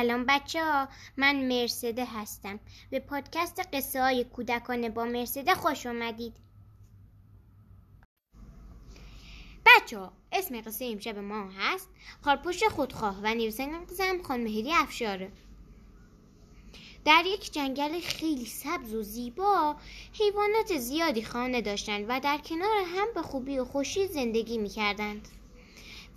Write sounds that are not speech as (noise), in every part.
سلام بچه ها من مرسده هستم. به پادکست قصه های کودکانه با مرسده خوش آمدید بچه ها اسم قصه امشب ما هست خارپشت خودخواه و نویسنده قصه هم خانم هدی افشاره. در یک جنگل خیلی سبز و زیبا حیوانات زیادی خانه داشتند و در کنار هم به خوبی و خوشی زندگی می کردند.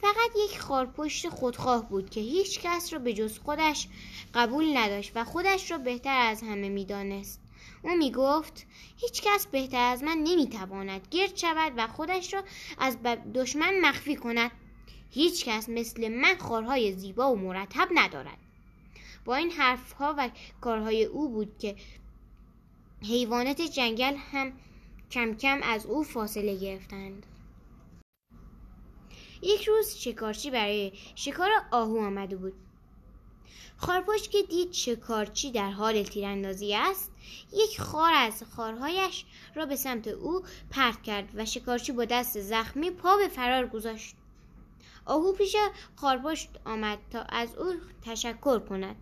فقط یک خارپشت خودخواه بود که هیچ کس را به جز خودش قبول نداشت و خودش را بهتر از همه می‌دانست. او می گفت هیچ کس بهتر از من نمی‌تواند گرد شود و خودش را از دشمن مخفی کند. هیچ کس مثل من خارهای زیبا و مرتب ندارد. با این حرفها و کارهای او بود که حیوانات جنگل هم کم کم از او فاصله گرفتند. یک روز شکارچی برای شکار آهو آمده بود. خارپشت که دید شکارچی در حال تیراندازی است یک خار از خارهایش را به سمت او پرت کرد و شکارچی با دست زخمی پا به فرار گذاشت. آهو پیش خارپشت آمد تا از او تشکر کند.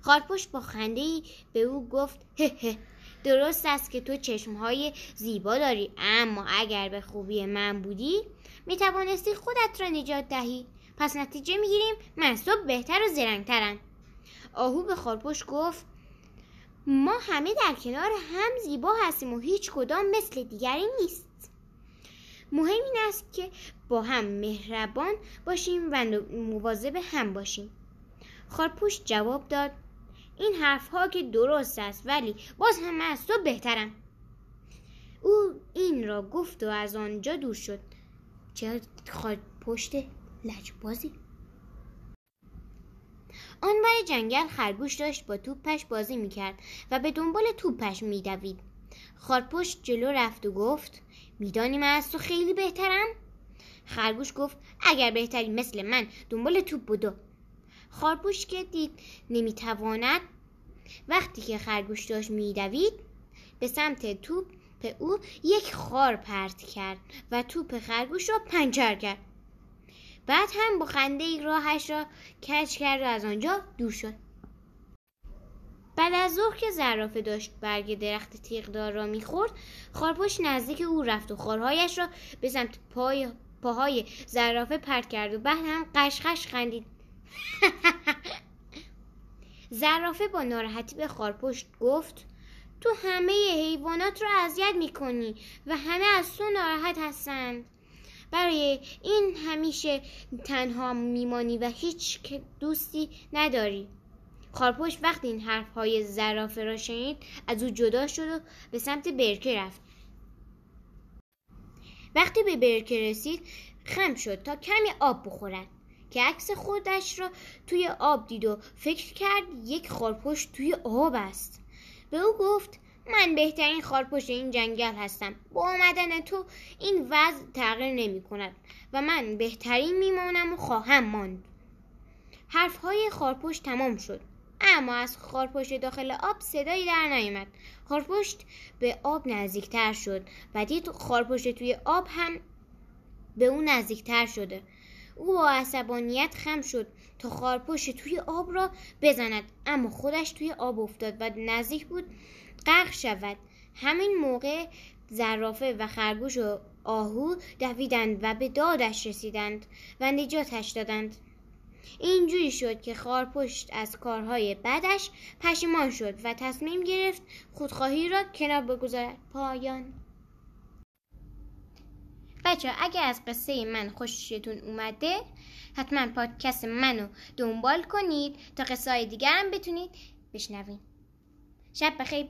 خارپشت با خنده به او گفت هه هه. درست است که تو چشمهای زیبا داری اما اگر به خوبی من بودی می توانستی خودت را نجات دهی. پس نتیجه می گیریم من صبح بهتر و زرنگترم. آهو به خارپشت گفت ما همه در کنار هم زیبا هستیم و هیچ کدام مثل دیگری نیست. مهم این است که با هم مهربان باشیم و مواظب هم باشیم. خارپوش جواب داد این حرف ها که درست است ولی باز هم از تو بهترم. او این را گفت و از آنجا دور شد. چه خواهد پشت لجبازی آن ور جنگل خرگوش داشت با توپش بازی می‌کرد و به دنبال توپش میدوید. خارپشت جلو رفت و گفت میدانی من از تو خیلی بهترم؟ خرگوش گفت اگر بهتری مثل من دنبال توپ بودو. خارپوش که دید نمی‌تواند. وقتی که خرگوش داشت میدوید به سمت توپ او یک خار پرت کرد و توپ خرگوش را پنچر کرد. بعد هم با خنده راهش را کج کرد و از آنجا دور شد. بعد از ظهر که زرافه داشت برگ درخت تیغدار را می‌خورد خارپشت نزدیک او رفت و خارهایش را به سمت پای پاهای زرافه پرت کرد و بعد هم قشقش خندید. (laughs) زرافه با ناراحتی به خارپشت گفت تو همه حیوانات رو اذیت می‌کنی و همه از تو ناراحت هستند. برای این همیشه تنها میمانی و هیچ دوستی نداری. خارپشت وقتی این حرف های زرافه را شنید از او جدا شد و به سمت برکه رفت. وقتی به برکه رسید خم شد تا کمی آب بخورد. که عکس خودش را توی آب دید و فکر کرد یک خارپشت توی آب است. به او گفت من بهترین خارپشت این جنگل هستم. با آمدن تو این وضع تغییر نمی کند و من بهترین میمانم و خواهم ماند. حرف های خارپشت تمام شد. اما از خارپشت داخل آب صدایی در نیامد. خارپشت به آب نزدیکتر شد و دید خارپشت توی آب هم به او نزدیکتر شده. او با عصبانیت خم شد تا خارپشت توی آب را بزند. اما خودش توی آب افتاد و نزدیک بود غرق شود. همین موقع زرافه و خرگوش و آهو دویدند و به دادش رسیدند و نجاتش دادند. اینجوری شد که خارپشت از کارهای بدش پشیمان شد و تصمیم گرفت خودخواهی را کنار بگذارد. پایان بچه اگه از قصه من خوششتون اومده حتما پادکست منو دنبال کنید تا قصه های دیگر هم بتونید بشنوید. شب بخیر.